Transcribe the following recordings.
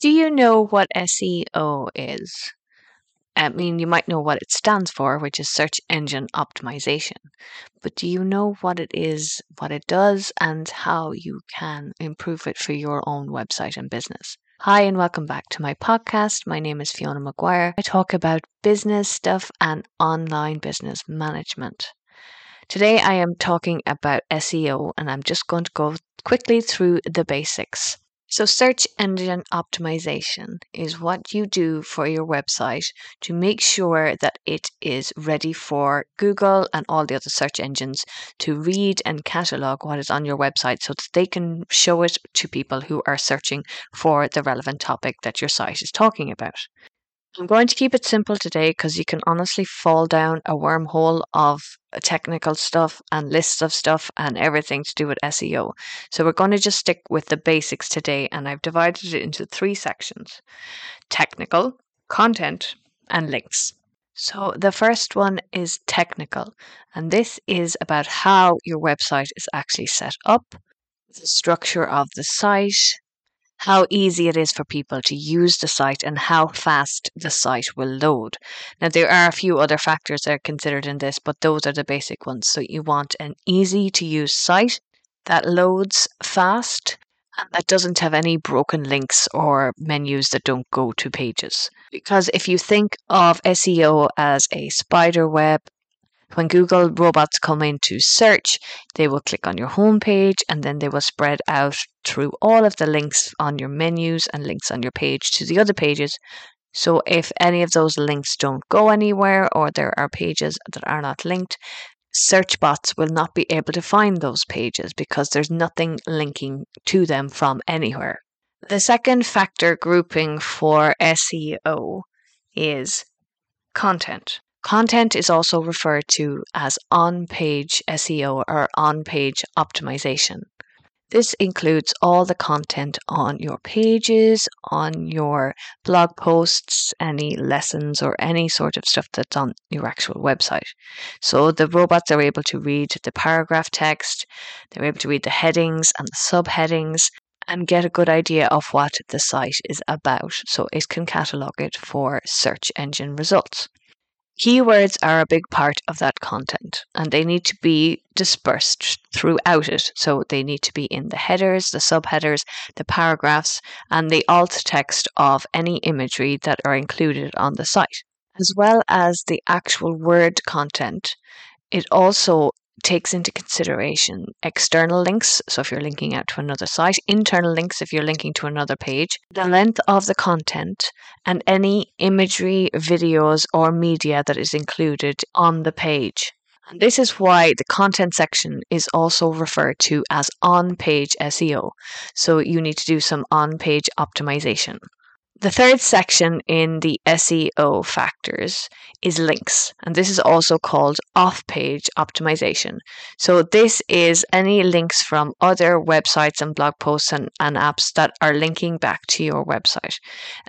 Do you know what SEO is? I mean, you might know what it stands for, which is search engine optimization. But do you know what it is, what it does, and how you can improve it for your own website and business? Hi, and welcome back to my podcast. My name is Fiona McGuire. I talk about business stuff and online business management. Today, I am talking about SEO, and I'm just going to go quickly through the basics. So, search engine optimization is what you do for your website to make sure that it is ready for Google and all the other search engines to read and catalog what is on your website so that they can show it to people who are searching for the relevant topic that your site is talking about. I'm going to keep it simple today because you can honestly fall down a wormhole of uh, technical stuff and lists of stuff and everything to do with SEO. So we're going to just stick with the basics today, and I've divided it into three sections technical, content, and links. So the first one is technical, and this is about how your website is actually set up, the structure of the site, how easy it is for people to use the site and how fast the site will load. Now, there are a few other factors that are considered in this, but those are the basic ones. So, you want an easy to use site that loads fast and that doesn't have any broken links or menus that don't go to pages. Because if you think of SEO as a spider web, when Google robots come in to search, they will click on your homepage and then they will spread out through all of the links on your menus and links on your page to the other pages. So if any of those links don't go anywhere or there are pages that are not linked, search bots will not be able to find those pages because there's nothing linking to them from anywhere. The second factor grouping for SEO is content. Content is also referred to as on page SEO or on page optimization. This includes all the content on your pages, on your blog posts, any lessons, or any sort of stuff that's on your actual website. So the robots are able to read the paragraph text, they're able to read the headings and the subheadings, and get a good idea of what the site is about so it can catalog it for search engine results. Keywords are a big part of that content and they need to be dispersed throughout it. So they need to be in the headers, the subheaders, the paragraphs, and the alt text of any imagery that are included on the site, as well as the actual word content. It also takes into consideration external links, so if you're linking out to another site, internal links if you're linking to another page, the length of the content, and any imagery, videos, or media that is included on the page. And this is why the content section is also referred to as on page SEO. So you need to do some on page optimization. The third section in the SEO factors is links, and this is also called off page optimization. So, this is any links from other websites and blog posts and, and apps that are linking back to your website.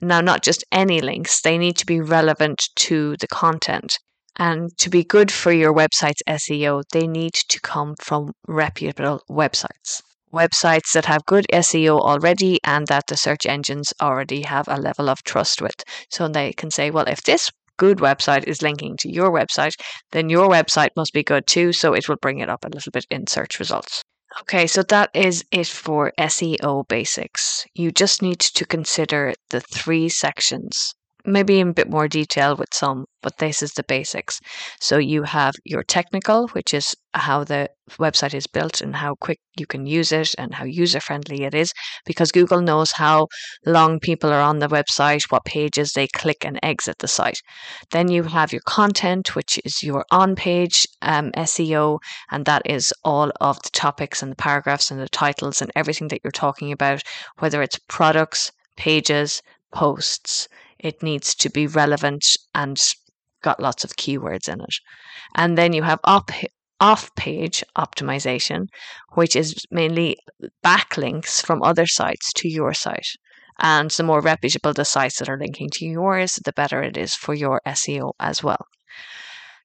Now, not just any links, they need to be relevant to the content. And to be good for your website's SEO, they need to come from reputable websites websites that have good SEO already and that the search engines already have a level of trust with. So they can say, well, if this good website is linking to your website, then your website must be good too. So it will bring it up a little bit in search results. Okay, so that is it for SEO basics. You just need to consider the three sections maybe in a bit more detail with some, but this is the basics. So you have your technical, which is how the website is built and how quick you can use it and how user friendly it is, because Google knows how long people are on the website, what pages they click and exit the site. Then you have your content, which is your on page um, SEO, and that is all of the topics and the paragraphs and the titles and everything that you're talking about, whether it's products, pages, posts it needs to be relevant and got lots of keywords in it. And then you have op- off page optimization, which is mainly backlinks from other sites to your site. And the more reputable the sites that are linking to yours, the better it is for your SEO as well.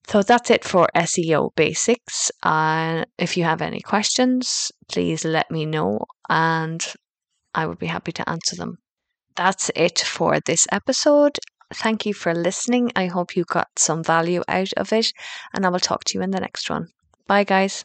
So that's it for SEO basics. Uh, if you have any questions, please let me know and I would be happy to answer them. That's it for this episode. Thank you for listening. I hope you got some value out of it, and I will talk to you in the next one. Bye, guys.